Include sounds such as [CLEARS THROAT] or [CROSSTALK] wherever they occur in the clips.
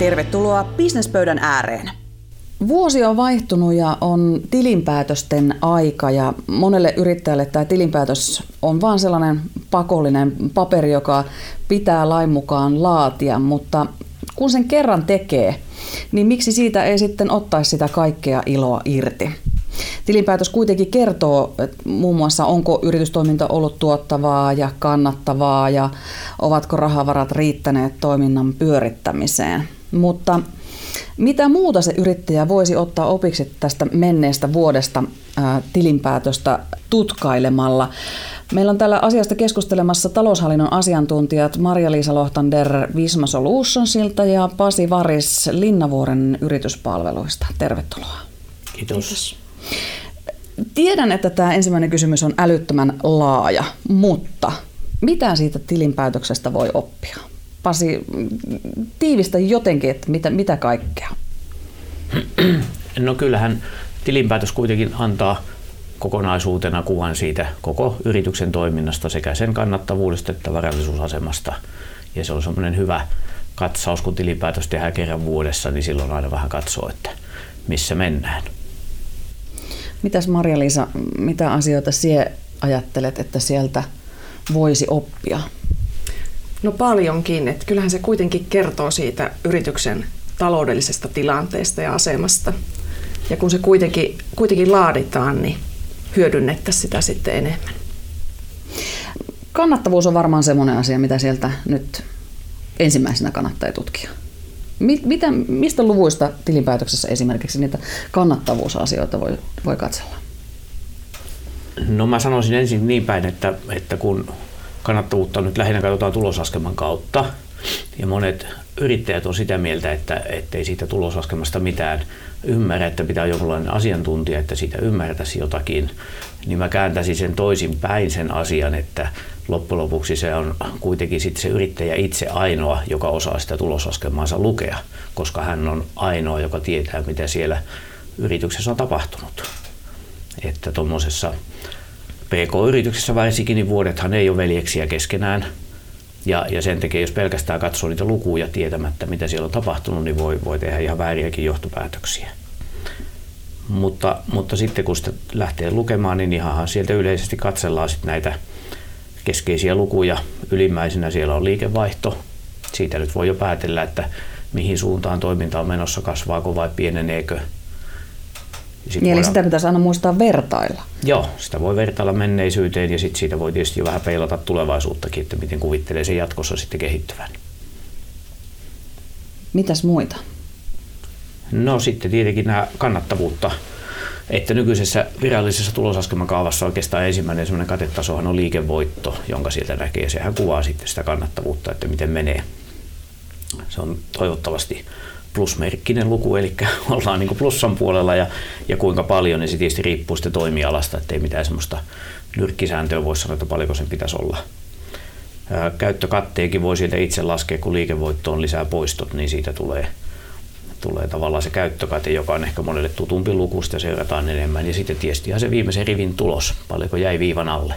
Tervetuloa Businesspöydän ääreen. Vuosi on vaihtunut ja on tilinpäätösten aika ja monelle yrittäjälle tämä tilinpäätös on vain sellainen pakollinen paperi, joka pitää lain mukaan laatia, mutta kun sen kerran tekee, niin miksi siitä ei sitten ottaisi sitä kaikkea iloa irti? Tilinpäätös kuitenkin kertoo että muun muassa, onko yritystoiminta ollut tuottavaa ja kannattavaa ja ovatko rahavarat riittäneet toiminnan pyörittämiseen. Mutta mitä muuta se yrittäjä voisi ottaa opiksi tästä menneestä vuodesta ää, tilinpäätöstä tutkailemalla? Meillä on tällä asiasta keskustelemassa taloushallinnon asiantuntijat Maria-Liisa Lohtander Visma Solutionsilta ja Pasi Varis Linnavuoren yrityspalveluista. Tervetuloa. Kiitos. Kiitos. Tiedän, että tämä ensimmäinen kysymys on älyttömän laaja, mutta mitä siitä tilinpäätöksestä voi oppia? Pasi, tiivistä jotenkin, että mitä, mitä kaikkea? No kyllähän tilinpäätös kuitenkin antaa kokonaisuutena kuvan siitä koko yrityksen toiminnasta sekä sen kannattavuudesta että varallisuusasemasta. Ja se on semmoinen hyvä katsaus, kun tilinpäätös tehdään kerran vuodessa, niin silloin aina vähän katsoo, että missä mennään. Mitäs Marja-Liisa, mitä asioita sinä ajattelet, että sieltä voisi oppia? No paljonkin. Että kyllähän se kuitenkin kertoo siitä yrityksen taloudellisesta tilanteesta ja asemasta. Ja kun se kuitenkin, kuitenkin laaditaan, niin hyödynnettäisiin sitä sitten enemmän. Kannattavuus on varmaan semmoinen asia, mitä sieltä nyt ensimmäisenä kannattaa tutkia. Mitä, mistä luvuista tilinpäätöksessä esimerkiksi niitä kannattavuusasioita voi, voi katsella? No mä sanoisin ensin niin päin, että, että kun kannattavuutta nyt lähinnä katsotaan tulosaskelman kautta, ja monet yrittäjät on sitä mieltä, että ei siitä tulosaskemasta mitään ymmärrä, että pitää jonkinlainen asiantuntija, että siitä ymmärtäisi jotakin, niin mä kääntäisin sen toisin päin sen asian, että loppujen lopuksi se on kuitenkin sitten se yrittäjä itse ainoa, joka osaa sitä tulosaskelmaansa lukea, koska hän on ainoa, joka tietää, mitä siellä yrityksessä on tapahtunut. Että tuommoisessa PK-yrityksessä varsinkin, niin vuodethan ei ole veljeksiä keskenään, ja, ja sen takia, jos pelkästään katsoo niitä lukuja tietämättä, mitä siellä on tapahtunut, niin voi, voi tehdä ihan vääriäkin johtopäätöksiä. Mutta, mutta sitten kun sitä lähtee lukemaan, niin ihan sieltä yleisesti katsellaan sit näitä keskeisiä lukuja. Ylimmäisenä siellä on liikevaihto. Siitä nyt voi jo päätellä, että mihin suuntaan toiminta on menossa, kasvaako vai pieneneekö. Niin, eli voidaan... sitä pitäisi aina muistaa vertailla. Joo, sitä voi vertailla menneisyyteen ja sitten siitä voi tietysti jo vähän peilata tulevaisuuttakin, että miten kuvittelee sen jatkossa sitten kehittyvän. Mitäs muita? No sitten tietenkin nämä kannattavuutta että nykyisessä virallisessa tulosaskelmakaavassa oikeastaan ensimmäinen semmoinen katetasohan on liikevoitto, jonka sieltä näkee. Sehän kuvaa sitten sitä kannattavuutta, että miten menee. Se on toivottavasti plusmerkkinen luku, eli [LAUGHS] ollaan niin plussan puolella ja, ja kuinka paljon, niin se tietysti riippuu sitten toimialasta, ettei mitään semmoista nyrkkisääntöä voi sanoa, että paljonko sen pitäisi olla. Käyttökatteekin voi sieltä itse laskea, kun liikevoitto on lisää poistot, niin siitä tulee tulee tavallaan se käyttökate, joka on ehkä monelle tutumpi luku, sitä seurataan enemmän. Ja sitten tietysti ihan se viimeisen rivin tulos, paljonko jäi viivan alle.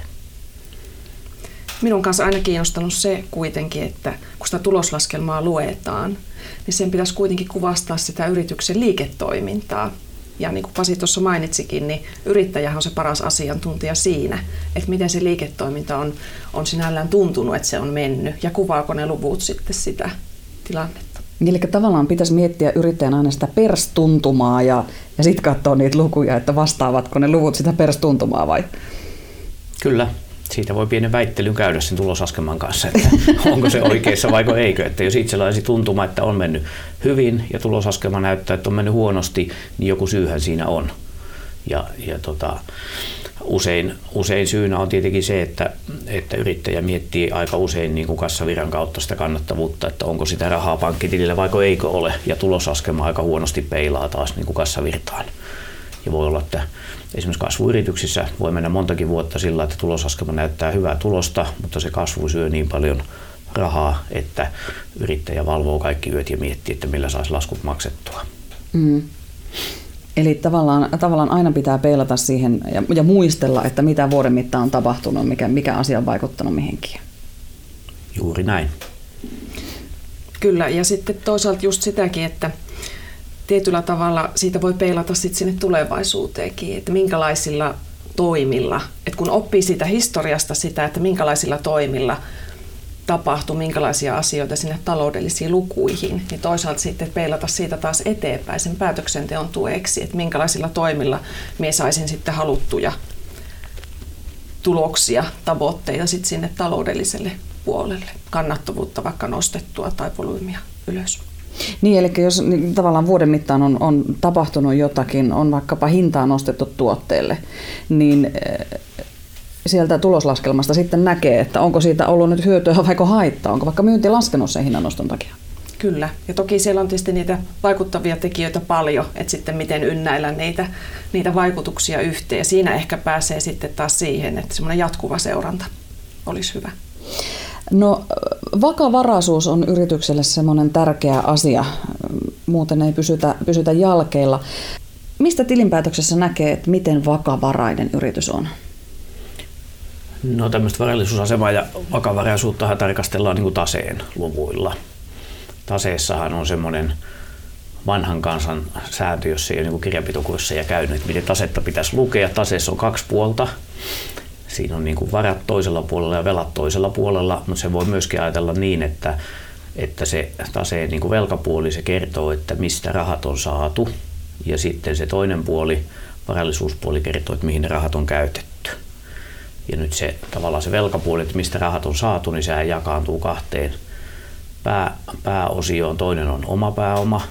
Minun kanssa aina kiinnostanut se kuitenkin, että kun sitä tuloslaskelmaa luetaan, niin sen pitäisi kuitenkin kuvastaa sitä yrityksen liiketoimintaa. Ja niin kuin Pasi tuossa mainitsikin, niin yrittäjä on se paras asiantuntija siinä, että miten se liiketoiminta on, on sinällään tuntunut, että se on mennyt ja kuvaako ne luvut sitten sitä tilannetta. Eli tavallaan pitäisi miettiä yrittäjän aina sitä perstuntumaa ja, ja sitten katsoa niitä lukuja, että vastaavatko ne luvut sitä perstuntumaa vai? Kyllä, siitä voi pienen väittelyn käydä sen tulosaskelman kanssa, että [LAUGHS] onko se oikeassa vai eikö. Että jos itsellä olisi tuntuma, että on mennyt hyvin ja tulosaskelma näyttää, että on mennyt huonosti, niin joku syyhän siinä on. Ja, ja tota, usein, usein syynä on tietenkin se, että, että yrittäjä miettii aika usein niin kuin kassaviran kautta sitä kannattavuutta, että onko sitä rahaa pankkitilillä vai eikö ole, ja tulosaskema aika huonosti peilaa taas niin kuin kassavirtaan. Ja voi olla, että esimerkiksi kasvuyrityksissä voi mennä montakin vuotta sillä, että tulosaskema näyttää hyvää tulosta, mutta se kasvu syö niin paljon rahaa, että yrittäjä valvoo kaikki yöt ja miettii, että millä saisi laskut maksettua. Mm. Eli tavallaan, tavallaan aina pitää peilata siihen ja, ja muistella, että mitä vuoden mittaan on tapahtunut, mikä, mikä asia on vaikuttanut mihinkin. Juuri näin. Kyllä, ja sitten toisaalta just sitäkin, että tietyllä tavalla siitä voi peilata sitten sinne tulevaisuuteenkin, että minkälaisilla toimilla, että kun oppii siitä historiasta sitä, että minkälaisilla toimilla tapahtui, minkälaisia asioita sinne taloudellisiin lukuihin, niin toisaalta sitten peilata siitä taas eteenpäin sen päätöksenteon tueksi, että minkälaisilla toimilla minä saisin sitten haluttuja tuloksia, tavoitteita sitten sinne taloudelliselle puolelle, kannattavuutta vaikka nostettua tai volyymia ylös. Niin, eli jos niin, tavallaan vuoden mittaan on, on tapahtunut jotakin, on vaikkapa hintaa nostettu tuotteelle, niin eh, sieltä tuloslaskelmasta sitten näkee, että onko siitä ollut nyt hyötyä [LAUGHS] vai haittaa, onko vaikka myynti laskenut sen hinnan noston takia. Kyllä, ja toki siellä on tietysti niitä vaikuttavia tekijöitä paljon, että sitten miten ynnäillä niitä, niitä vaikutuksia yhteen. Ja siinä ehkä pääsee sitten taas siihen, että semmoinen jatkuva seuranta olisi hyvä. No vakavaraisuus on yritykselle semmoinen tärkeä asia, muuten ei pysytä, pysytä jalkeilla. Mistä tilinpäätöksessä näkee, että miten vakavarainen yritys on? No tämmöistä varallisuusasemaa ja vakavaraisuutta tarkastellaan niin kuin taseen luvuilla. Taseessahan on semmoinen vanhan kansan sääntö, jos ei ole niin kirjanpitokursseja käynyt, että miten tasetta pitäisi lukea. Taseessa on kaksi puolta. Siinä on niin kuin varat toisella puolella ja velat toisella puolella, mutta se voi myöskin ajatella niin, että, että se taseen niin kuin velkapuoli se kertoo, että mistä rahat on saatu ja sitten se toinen puoli, varallisuuspuoli kertoo, että mihin ne rahat on käytetty. Ja nyt se tavallaan se velkapuoli, että mistä rahat on saatu, niin sehän jakaantuu kahteen pää, pääosioon. Toinen on oma pääoma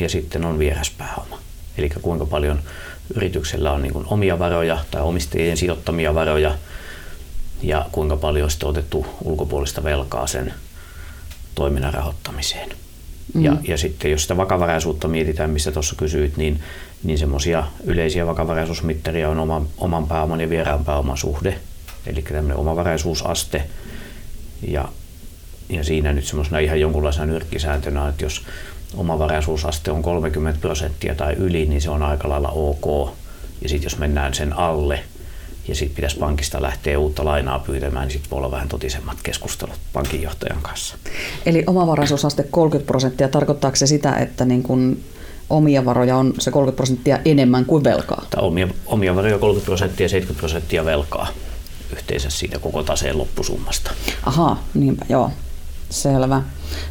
ja sitten on vieraspääoma. Eli kuinka paljon yrityksellä on niin omia varoja tai omistajien sijoittamia varoja ja kuinka paljon on otettu ulkopuolista velkaa sen toiminnan rahoittamiseen. Mm. Ja, ja sitten jos sitä vakavaraisuutta mietitään, mistä tuossa kysyit, niin, niin semmoisia yleisiä vakavaraisuusmittaria on oman, oman pääoman ja vieraan pääoman suhde, eli tämmöinen omavaraisuusaste. Ja, ja siinä nyt semmoisena ihan jonkunlaisena nyrkkisääntönä, että jos omavaraisuusaste on 30 prosenttia tai yli, niin se on aika lailla ok. Ja sitten jos mennään sen alle ja sitten pitäisi pankista lähteä uutta lainaa pyytämään, niin sitten voi olla vähän totisemmat keskustelut pankinjohtajan kanssa. Eli omavaraisuusaste 30 prosenttia, tarkoittaako se sitä, että niin kun omia varoja on se 30 prosenttia enemmän kuin velkaa? Tai omia, omia varoja 30 prosenttia ja 70 prosenttia velkaa yhteensä siitä koko taseen loppusummasta. Aha, niinpä, joo. Selvä.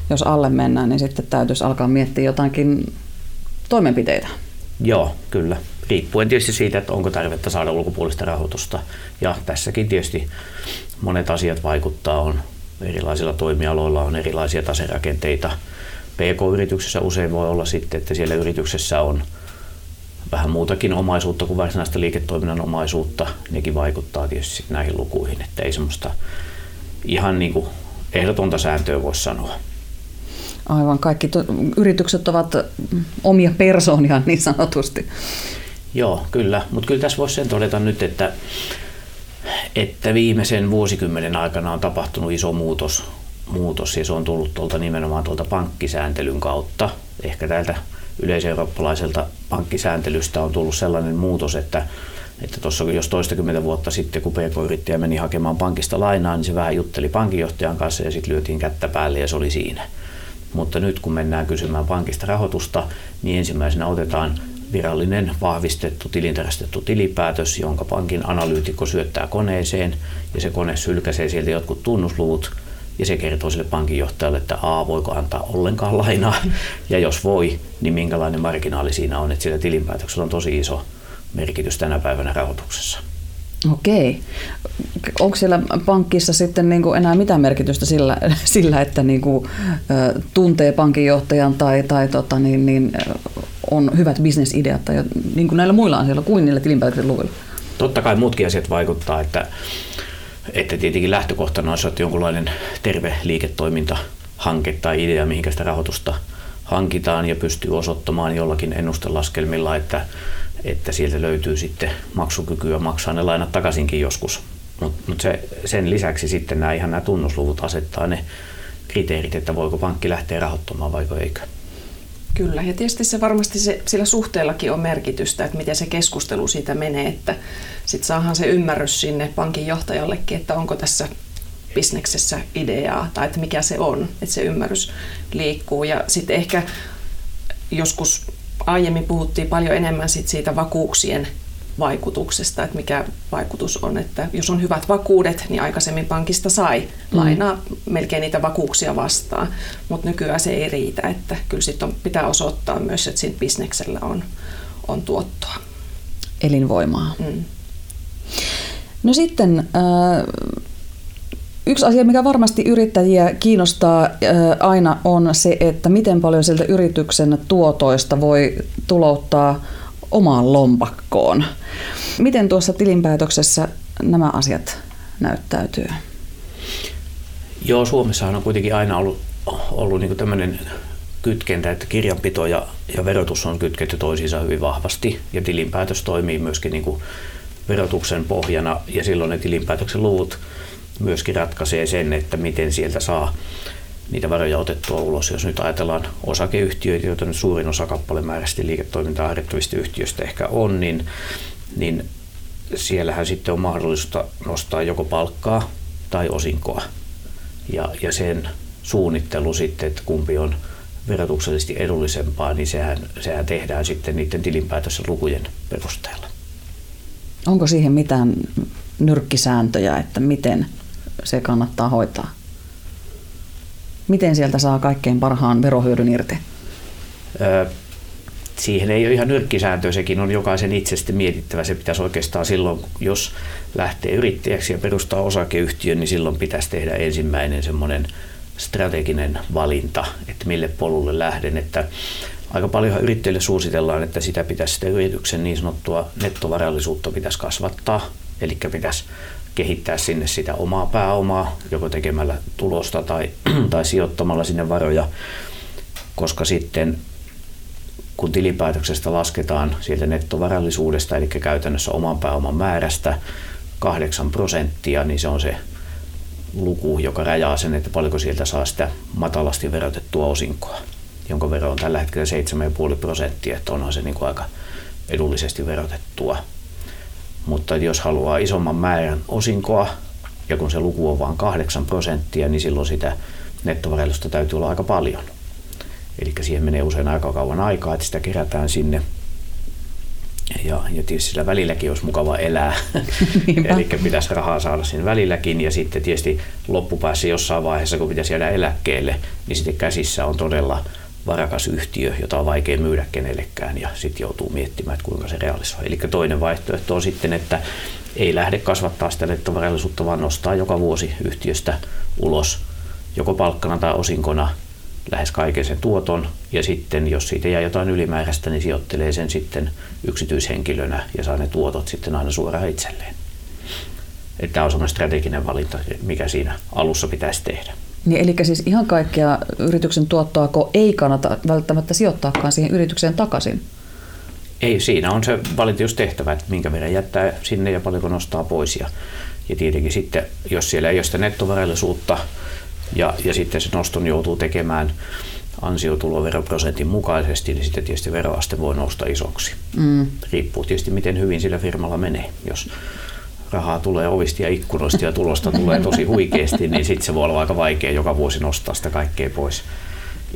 Jos alle mennään, niin sitten täytyisi alkaa miettiä jotakin toimenpiteitä. Joo, kyllä. Riippuen tietysti siitä, että onko tarvetta saada ulkopuolista rahoitusta. Ja tässäkin tietysti monet asiat vaikuttaa. On erilaisilla toimialoilla on erilaisia taserakenteita. PK-yrityksessä usein voi olla sitten, että siellä yrityksessä on vähän muutakin omaisuutta kuin varsinaista liiketoiminnan omaisuutta. Nekin vaikuttaa tietysti näihin lukuihin, että ei semmoista ihan niin kuin ehdotonta sääntöä voisi sanoa. Aivan, kaikki to- yritykset ovat omia persoonia niin sanotusti. Joo, kyllä. Mutta kyllä tässä voisi sen todeta nyt, että, että viimeisen vuosikymmenen aikana on tapahtunut iso muutos, muutos ja se on tullut tuolta nimenomaan tuolta pankkisääntelyn kautta. Ehkä täältä yleiseurooppalaiselta pankkisääntelystä on tullut sellainen muutos, että että tuossa jos toistakymmentä vuotta sitten, kun PK-yrittäjä meni hakemaan pankista lainaa, niin se vähän jutteli pankinjohtajan kanssa ja sitten lyötiin kättä päälle ja se oli siinä. Mutta nyt kun mennään kysymään pankista rahoitusta, niin ensimmäisenä otetaan virallinen vahvistettu tilintarkastettu tilipäätös, jonka pankin analyytikko syöttää koneeseen. Ja se kone sylkäsee sieltä jotkut tunnusluvut. Ja se kertoo sille pankinjohtajalle, että A, voiko antaa ollenkaan lainaa? [LAUGHS] Ja jos voi, niin minkälainen marginaali siinä on, että sillä tilinpäätöksellä on tosi iso merkitys tänä päivänä rahoituksessa. Okei. Onko siellä pankissa sitten niin kuin enää mitään merkitystä sillä, [LAUGHS] sillä että niin kuin, tuntee pankinjohtajan tai, tai tota, niin, niin, on hyvät bisnesideat tai niin kuin näillä muilla asioilla kuin niillä tilinpäätöksen luvuilla? Totta kai muutkin asiat vaikuttaa, että, että tietenkin lähtökohtana on, että jonkunlainen terve liiketoiminta hanke tai idea, mihinkä sitä rahoitusta hankitaan ja pystyy osoittamaan jollakin ennustelaskelmilla, että että sieltä löytyy sitten maksukykyä maksaa ne lainat takaisinkin joskus. Mutta mut se, sen lisäksi sitten nämä ihan nämä tunnusluvut asettaa ne kriteerit, että voiko pankki lähteä rahoittamaan vai eikö. Kyllä, ja tietysti se varmasti se, sillä suhteellakin on merkitystä, että miten se keskustelu siitä menee, että sitten saahan se ymmärrys sinne pankin johtajallekin, että onko tässä bisneksessä ideaa tai että mikä se on, että se ymmärrys liikkuu. Ja sitten ehkä joskus aiemmin puhuttiin paljon enemmän sit siitä vakuuksien vaikutuksesta, että mikä vaikutus on, että jos on hyvät vakuudet, niin aikaisemmin pankista sai mm. lainaa melkein niitä vakuuksia vastaan, mutta nykyään se ei riitä, että kyllä sitten pitää osoittaa myös, että siinä bisneksellä on, on tuottoa. Elinvoimaa. Mm. No sitten äh, Yksi asia, mikä varmasti yrittäjiä kiinnostaa aina on se, että miten paljon sieltä yrityksen tuotoista voi tulouttaa omaan lompakkoon. Miten tuossa tilinpäätöksessä nämä asiat näyttäytyy? Joo, Suomessahan on kuitenkin aina ollut, ollut niin tämmöinen kytkentä, että kirjanpito ja, ja verotus on kytketty toisiinsa hyvin vahvasti ja tilinpäätös toimii myöskin niin verotuksen pohjana ja silloin ne tilinpäätöksen luvut myöskin ratkaisee sen, että miten sieltä saa niitä varoja otettua ulos. Jos nyt ajatellaan osakeyhtiöitä, joita nyt suurin osa kappalemääräisesti liiketoimintaa harjoittavista yhtiöistä ehkä on, niin, niin siellähän sitten on mahdollista nostaa joko palkkaa tai osinkoa. Ja, ja sen suunnittelu sitten, että kumpi on verotuksellisesti edullisempaa, niin sehän, sehän tehdään sitten niiden tilinpäätössä lukujen perusteella. Onko siihen mitään nyrkkisääntöjä, että miten se kannattaa hoitaa? Miten sieltä saa kaikkein parhaan verohyödyn irti? Öö, siihen ei ole ihan nyrkkisääntö, sekin on jokaisen itse sitten mietittävä. Se pitäisi oikeastaan silloin, jos lähtee yrittäjäksi ja perustaa osakeyhtiön, niin silloin pitäisi tehdä ensimmäinen semmoinen strateginen valinta, että mille polulle lähden. Että aika paljon yrittäjille suositellaan, että sitä pitäisi sitä yrityksen niin sanottua nettovarallisuutta pitäisi kasvattaa, eli pitäisi kehittää sinne sitä omaa pääomaa, joko tekemällä tulosta tai, [CLEARS THROAT] tai sijoittamalla sinne varoja, koska sitten kun tilipäätöksestä lasketaan sieltä nettovarallisuudesta, eli käytännössä oman pääoman määrästä 8 prosenttia, niin se on se luku, joka rajaa sen, että paljonko sieltä saa sitä matalasti verotettua osinkoa, jonka vero on tällä hetkellä 7,5 prosenttia, että onhan se niin kuin aika edullisesti verotettua. Mutta jos haluaa isomman määrän osinkoa, ja kun se luku on vain 8 prosenttia, niin silloin sitä nettovarallisuutta täytyy olla aika paljon. Eli siihen menee usein aika kauan aikaa, että sitä kerätään sinne. Ja, ja tietysti sillä välilläkin olisi mukava elää. [LAUGHS] Eli pitäisi rahaa saada siinä välilläkin. Ja sitten tietysti loppupäässä jossain vaiheessa, kun pitäisi jäädä eläkkeelle, niin sitten käsissä on todella varakas yhtiö, jota on vaikea myydä kenellekään ja sitten joutuu miettimään, että kuinka se realisoi. Eli toinen vaihtoehto on sitten, että ei lähde kasvattaa sitä nettovarallisuutta, vaan nostaa joka vuosi yhtiöstä ulos joko palkkana tai osinkona lähes kaiken sen tuoton ja sitten jos siitä jää jotain ylimääräistä, niin sijoittelee sen sitten yksityishenkilönä ja saa ne tuotot sitten aina suoraan itselleen. Että tämä on semmoinen strateginen valinta, mikä siinä alussa pitäisi tehdä. Niin, eli siis ihan kaikkea yrityksen tuottoa, kun ei kannata välttämättä sijoittaakaan siihen yritykseen takaisin? Ei, siinä on se valinta just tehtävä, että minkä verran jättää sinne ja paljonko nostaa pois. Ja, ja tietenkin sitten, jos siellä ei ole sitä nettovarallisuutta ja, ja sitten se noston joutuu tekemään ansiotuloveroprosentin mukaisesti, niin sitten tietysti veroaste voi nousta isoksi. Mm. Riippuu tietysti, miten hyvin sillä firmalla menee. Jos rahaa tulee ovista ja ikkunoista ja tulosta tulee tosi huikeasti, niin sitten se voi olla aika vaikea joka vuosi nostaa sitä kaikkea pois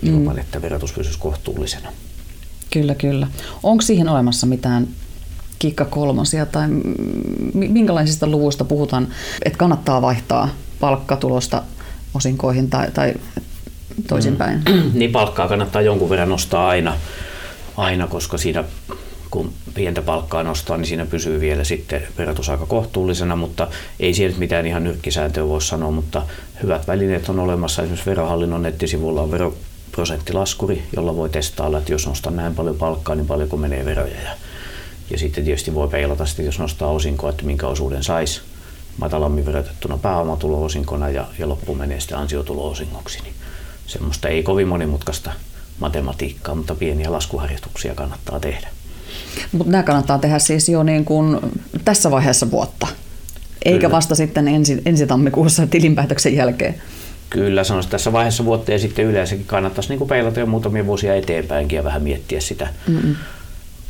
ilman, mm. että verotus pysyisi kohtuullisena. Kyllä, kyllä. Onko siihen olemassa mitään kikka kolmosia tai minkälaisista luvuista puhutaan, että kannattaa vaihtaa palkkatulosta osinkoihin tai, tai toisinpäin? Mm. [CLEARS THROAT] niin palkkaa kannattaa jonkun verran nostaa aina, aina koska siinä kun pientä palkkaa nostaa, niin siinä pysyy vielä sitten verotus aika kohtuullisena, mutta ei siellä mitään ihan nyrkkisääntöä voi sanoa, mutta hyvät välineet on olemassa. Esimerkiksi verohallinnon nettisivulla on veroprosenttilaskuri, jolla voi testailla, että jos nostaa näin paljon palkkaa, niin paljonko menee veroja. Ja, ja sitten tietysti voi peilata sitten, jos nostaa osinkoa, että minkä osuuden saisi matalammin verotettuna pääomatulo-osinkona ja, ja loppu menee sitten ansiotulo-osingoksi. Niin semmoista ei kovin monimutkaista matematiikkaa, mutta pieniä laskuharjoituksia kannattaa tehdä. Mutta nämä kannattaa tehdä siis jo niin kuin tässä vaiheessa vuotta, eikä Kyllä. vasta sitten ensi, ensi tammikuussa tilinpäätöksen jälkeen. Kyllä, sanoisin tässä vaiheessa vuotta ja sitten yleensäkin kannattaisi niin kuin peilata jo muutamia vuosia eteenpäinkin ja vähän miettiä sitä, Mm-mm.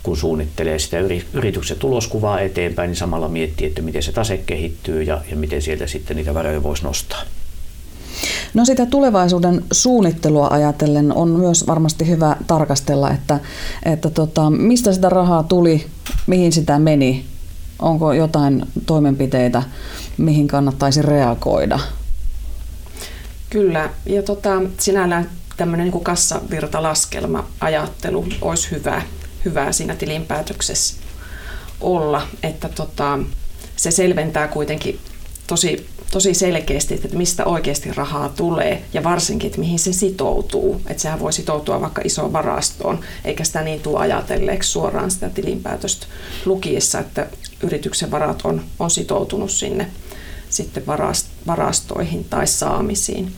kun suunnittelee sitä yrityksen tuloskuvaa eteenpäin, niin samalla miettiä, että miten se tase kehittyy ja, ja miten sieltä sitten niitä varoja voisi nostaa. No sitä tulevaisuuden suunnittelua ajatellen on myös varmasti hyvä tarkastella, että, että tota, mistä sitä rahaa tuli, mihin sitä meni, onko jotain toimenpiteitä, mihin kannattaisi reagoida. Kyllä, ja tota, sinällään tämmöinen niin kassavirtalaskelma-ajattelu olisi hyvä, hyvä siinä tilinpäätöksessä olla, että tota, se selventää kuitenkin tosi, tosi selkeästi, että mistä oikeasti rahaa tulee ja varsinkin, että mihin se sitoutuu. Että sehän voi sitoutua vaikka isoon varastoon, eikä sitä niin tule ajatelleeksi suoraan sitä tilinpäätöstä lukiessa, että yrityksen varat on, on sitoutunut sinne sitten varastoihin tai saamisiin.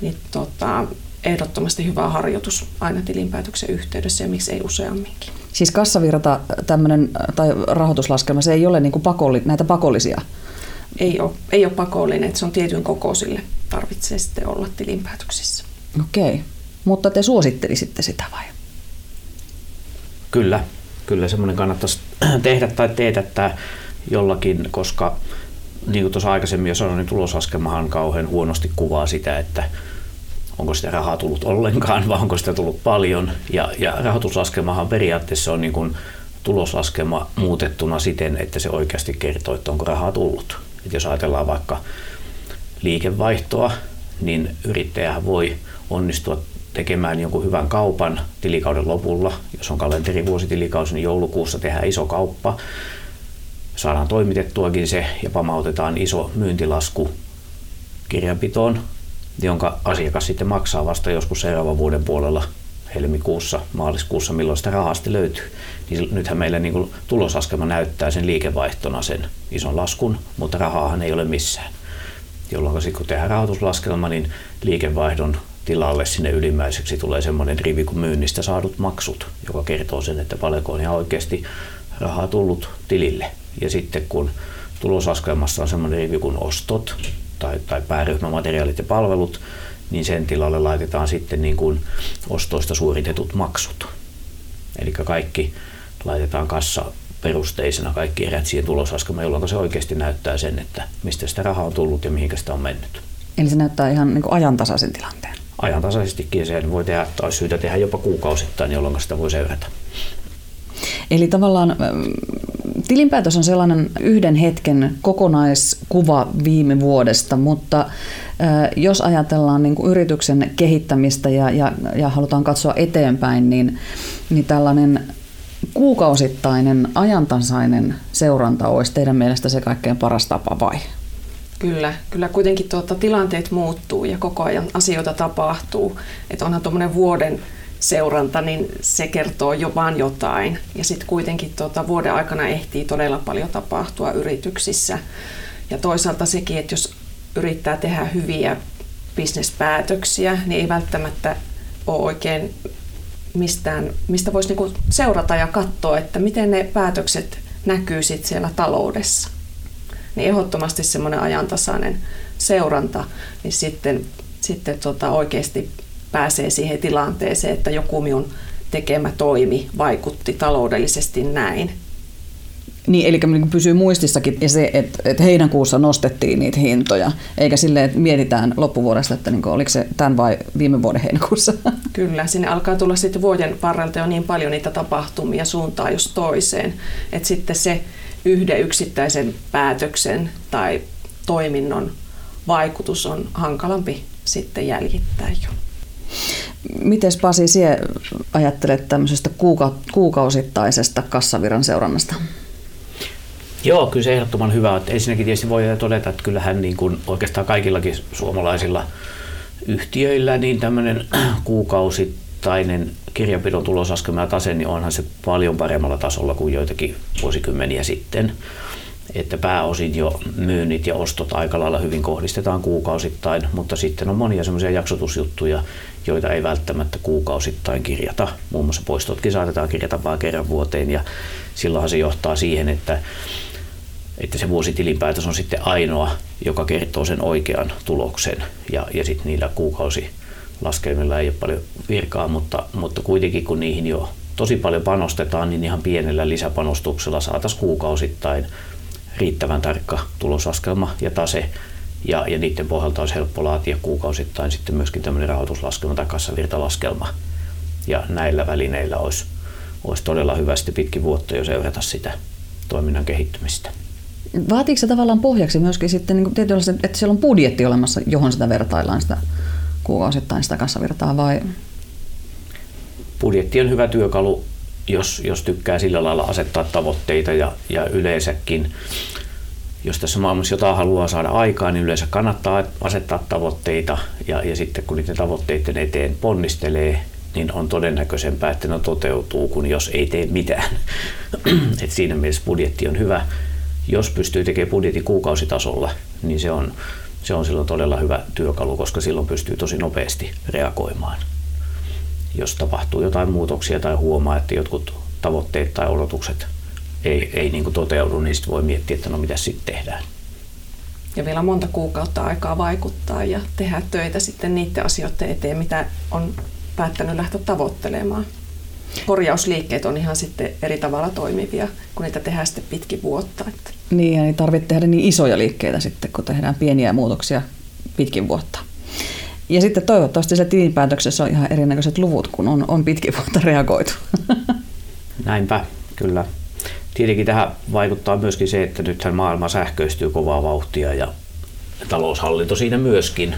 Niin tota, ehdottomasti hyvä harjoitus aina tilinpäätöksen yhteydessä ja miksi ei useamminkin. Siis kassavirta tämmönen, tai rahoituslaskelma, se ei ole niin pakolli, näitä pakollisia? Ei ole, ei ole pakollinen, että se on tietyn kokoisille. Tarvitsee sitten olla tilinpäätöksissä. Okei, mutta te suosittelisitte sitä vai? Kyllä, kyllä semmoinen kannattaisi [CLEARS THROAT] tehdä tai teetättää jollakin, koska niin kuin tuossa aikaisemmin jo sanoin, niin tuloslaskelmahan kauhean huonosti kuvaa sitä, että onko sitä rahaa tullut ollenkaan vai onko sitä tullut paljon. Ja, ja rahoituslaskelmahan periaatteessa on niin kuin tuloslaskelma muutettuna siten, että se oikeasti kertoo, että onko rahaa tullut. Et jos ajatellaan vaikka liikevaihtoa, niin yrittäjä voi onnistua tekemään jonkun hyvän kaupan tilikauden lopulla. Jos on kalenterivuositilikausi, niin joulukuussa tehdään iso kauppa. Saadaan toimitettuakin se ja pamautetaan iso myyntilasku kirjanpitoon jonka asiakas sitten maksaa vasta joskus seuraavan vuoden puolella helmikuussa, maaliskuussa, milloin sitä rahaa sitten löytyy. Niin nythän meillä niin tulosaskelma näyttää sen liikevaihtona sen ison laskun, mutta rahaahan ei ole missään. Jolloin sitten kun tehdään rahoituslaskelma, niin liikevaihdon tilalle sinne ylimmäiseksi tulee semmoinen rivi kuin myynnistä saadut maksut, joka kertoo sen, että paljonko on ihan oikeasti rahaa tullut tilille. Ja sitten kun tulosaskelmassa on semmoinen rivi kuin ostot, tai, tai pääryhmämateriaalit ja palvelut, niin sen tilalle laitetaan sitten niin kuin ostoista suoritetut maksut. Eli kaikki laitetaan kassa perusteisena kaikki erät siihen tulosaskelmaan, jolloin se oikeasti näyttää sen, että mistä sitä rahaa on tullut ja mihinkä sitä on mennyt. Eli se näyttää ihan niin kuin ajantasaisen tilanteen. Ajantasaisestikin se voi tehdä, tai syytä tehdä jopa kuukausittain, jolloin sitä voi seurata. Eli tavallaan tilinpäätös on sellainen yhden hetken kokonaiskuva viime vuodesta, mutta jos ajatellaan niin kuin yrityksen kehittämistä ja, ja, ja halutaan katsoa eteenpäin, niin, niin tällainen kuukausittainen ajantasainen seuranta olisi teidän mielestä se kaikkein paras tapa vai? Kyllä, kyllä kuitenkin tuota, tilanteet muuttuu ja koko ajan asioita tapahtuu. Että onhan tuommoinen vuoden seuranta, niin se kertoo jo vaan jotain. Ja sitten kuitenkin tuota, vuoden aikana ehtii todella paljon tapahtua yrityksissä. Ja toisaalta sekin, että jos yrittää tehdä hyviä bisnespäätöksiä, niin ei välttämättä ole oikein mistään, mistä voisi niinku seurata ja katsoa, että miten ne päätökset näkyy sit siellä taloudessa. Niin ehdottomasti semmoinen ajantasainen seuranta, niin sitten, sitten tota oikeasti pääsee siihen tilanteeseen, että joku minun tekemä toimi vaikutti taloudellisesti näin. Niin, eli niin pysyy muistissakin ja se, että, että heinäkuussa nostettiin niitä hintoja, eikä silleen, että mietitään loppuvuodesta, että niin kuin, oliko se tämän vai viime vuoden heinäkuussa. [LAUGHS] Kyllä, sinne alkaa tulla sitten vuoden varrelta jo niin paljon niitä tapahtumia suuntaan jos toiseen, että sitten se yhden yksittäisen päätöksen tai toiminnon vaikutus on hankalampi sitten jäljittää jo. Miten Pasi, sinä ajattelet tämmöisestä kuuka- kuukausittaisesta kassaviran seurannasta? Joo, kyllä se ehdottoman hyvä. Että ensinnäkin tietysti voi todeta, että kyllähän niin kuin oikeastaan kaikillakin suomalaisilla yhtiöillä niin tämmöinen [CLEARS THROAT] kuukausittainen kirjanpidon tulosaskelma ja tase, niin onhan se paljon paremmalla tasolla kuin joitakin vuosikymmeniä sitten että pääosin jo myynnit ja ostot aika lailla hyvin kohdistetaan kuukausittain, mutta sitten on monia semmoisia jaksotusjuttuja, joita ei välttämättä kuukausittain kirjata. Muun muassa poistotkin saatetaan kirjata vain kerran vuoteen ja silloinhan se johtaa siihen, että, että se vuositilinpäätös on sitten ainoa, joka kertoo sen oikean tuloksen ja, ja sitten niillä kuukausi laskelmilla ei ole paljon virkaa, mutta, mutta kuitenkin kun niihin jo tosi paljon panostetaan, niin ihan pienellä lisäpanostuksella saataisiin kuukausittain riittävän tarkka tulosaskelma ja tase, Ja, ja niiden pohjalta olisi helppo laatia kuukausittain sitten myöskin tämmöinen rahoituslaskelma tai kassavirtalaskelma. Ja näillä välineillä olisi, olisi todella hyvästi pitkin vuotta jo seurata sitä toiminnan kehittymistä. Vaatiiko se tavallaan pohjaksi myöskin sitten niin tietysti, että siellä on budjetti olemassa, johon sitä vertaillaan sitä kuukausittain sitä kassavirtaa vai? Budjetti on hyvä työkalu, jos, jos tykkää sillä lailla asettaa tavoitteita ja, ja yleensäkin jos tässä maailmassa jotain haluaa saada aikaan, niin yleensä kannattaa asettaa tavoitteita ja, ja sitten kun niiden tavoitteiden eteen ponnistelee, niin on todennäköisempää, että ne toteutuu, kuin jos ei tee mitään. [CLEARS THROAT] Et siinä mielessä budjetti on hyvä. Jos pystyy tekemään budjetin kuukausitasolla, niin se on, se on silloin todella hyvä työkalu, koska silloin pystyy tosi nopeasti reagoimaan. Jos tapahtuu jotain muutoksia tai huomaa, että jotkut tavoitteet tai odotukset ei, ei niin kuin toteudu, niin sitten voi miettiä, että no mitä sitten tehdään. Ja vielä monta kuukautta aikaa vaikuttaa ja tehdä töitä sitten niiden asioiden eteen, mitä on päättänyt lähteä tavoittelemaan. Korjausliikkeet on ihan sitten eri tavalla toimivia, kun niitä tehdään sitten pitkin vuotta. Että. Niin, ei tarvitse tehdä niin isoja liikkeitä sitten, kun tehdään pieniä muutoksia pitkin vuotta. Ja sitten toivottavasti se tilinpäätöksessä on ihan erinäköiset luvut, kun on, on pitkin vuotta reagoitu. [LAUGHS] Näinpä, kyllä. Tietenkin tähän vaikuttaa myöskin se, että nythän maailma sähköistyy kovaa vauhtia ja taloushallinto siinä myöskin.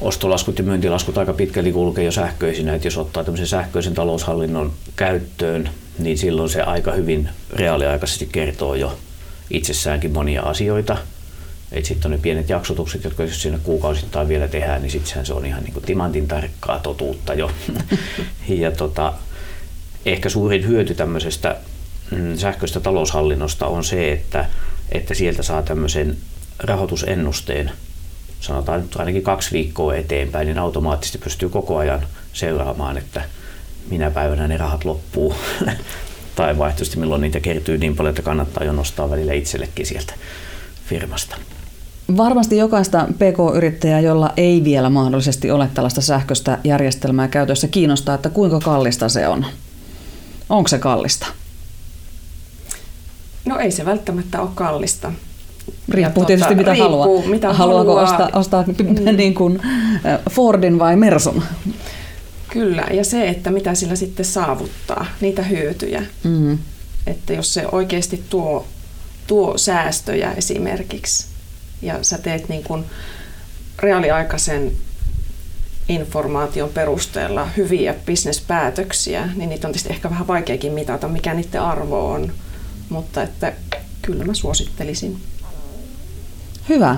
Ostolaskut ja myyntilaskut aika pitkälti kulkee jo sähköisinä, että jos ottaa tämmöisen sähköisen taloushallinnon käyttöön, niin silloin se aika hyvin reaaliaikaisesti kertoo jo itsessäänkin monia asioita. Sitten on ne pienet jaksotukset, jotka jos siinä kuukausittain vielä tehdään, niin sitten se on ihan niin kuin timantin tarkkaa totuutta jo. [LAUGHS] ja tota, ehkä suurin hyöty tämmöisestä Mm, sähköistä taloushallinnosta on se, että, että sieltä saa tämmöisen rahoitusennusteen, sanotaan nyt ainakin kaksi viikkoa eteenpäin, niin automaattisesti pystyy koko ajan seuraamaan, että minä päivänä ne rahat loppuu. [LAUGHS] tai vaihtoehtoisesti milloin niitä kertyy niin paljon, että kannattaa jo nostaa välillä itsellekin sieltä firmasta. Varmasti jokaista PK-yrittäjää, jolla ei vielä mahdollisesti ole tällaista sähköistä järjestelmää käytössä, kiinnostaa, että kuinka kallista se on. Onko se kallista? No ei se välttämättä ole kallista. Riippuu tietysti mitä riippuu, haluaa. Mitä Haluaako haluaa. ostaa, ostaa mm. [LAUGHS] niin kuin Fordin vai Mersun? Kyllä, ja se, että mitä sillä sitten saavuttaa, niitä hyötyjä. Mm. Että jos se oikeasti tuo, tuo säästöjä esimerkiksi, ja sä teet niin kuin reaaliaikaisen informaation perusteella hyviä bisnespäätöksiä, niin niitä on tietysti ehkä vähän vaikeakin mitata, mikä niiden arvo on mutta että kyllä mä suosittelisin. Hyvä.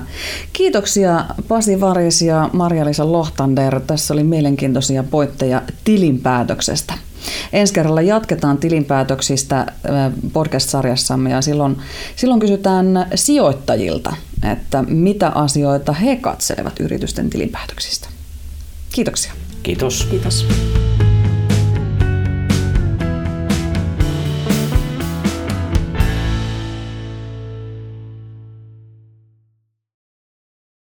Kiitoksia Pasi Varis ja Marja-Liisa Lohtander. Tässä oli mielenkiintoisia poitteja tilinpäätöksestä. Ensi kerralla jatketaan tilinpäätöksistä podcast-sarjassamme ja silloin, silloin kysytään sijoittajilta, että mitä asioita he katselevat yritysten tilinpäätöksistä. Kiitoksia. Kiitos. Kiitos.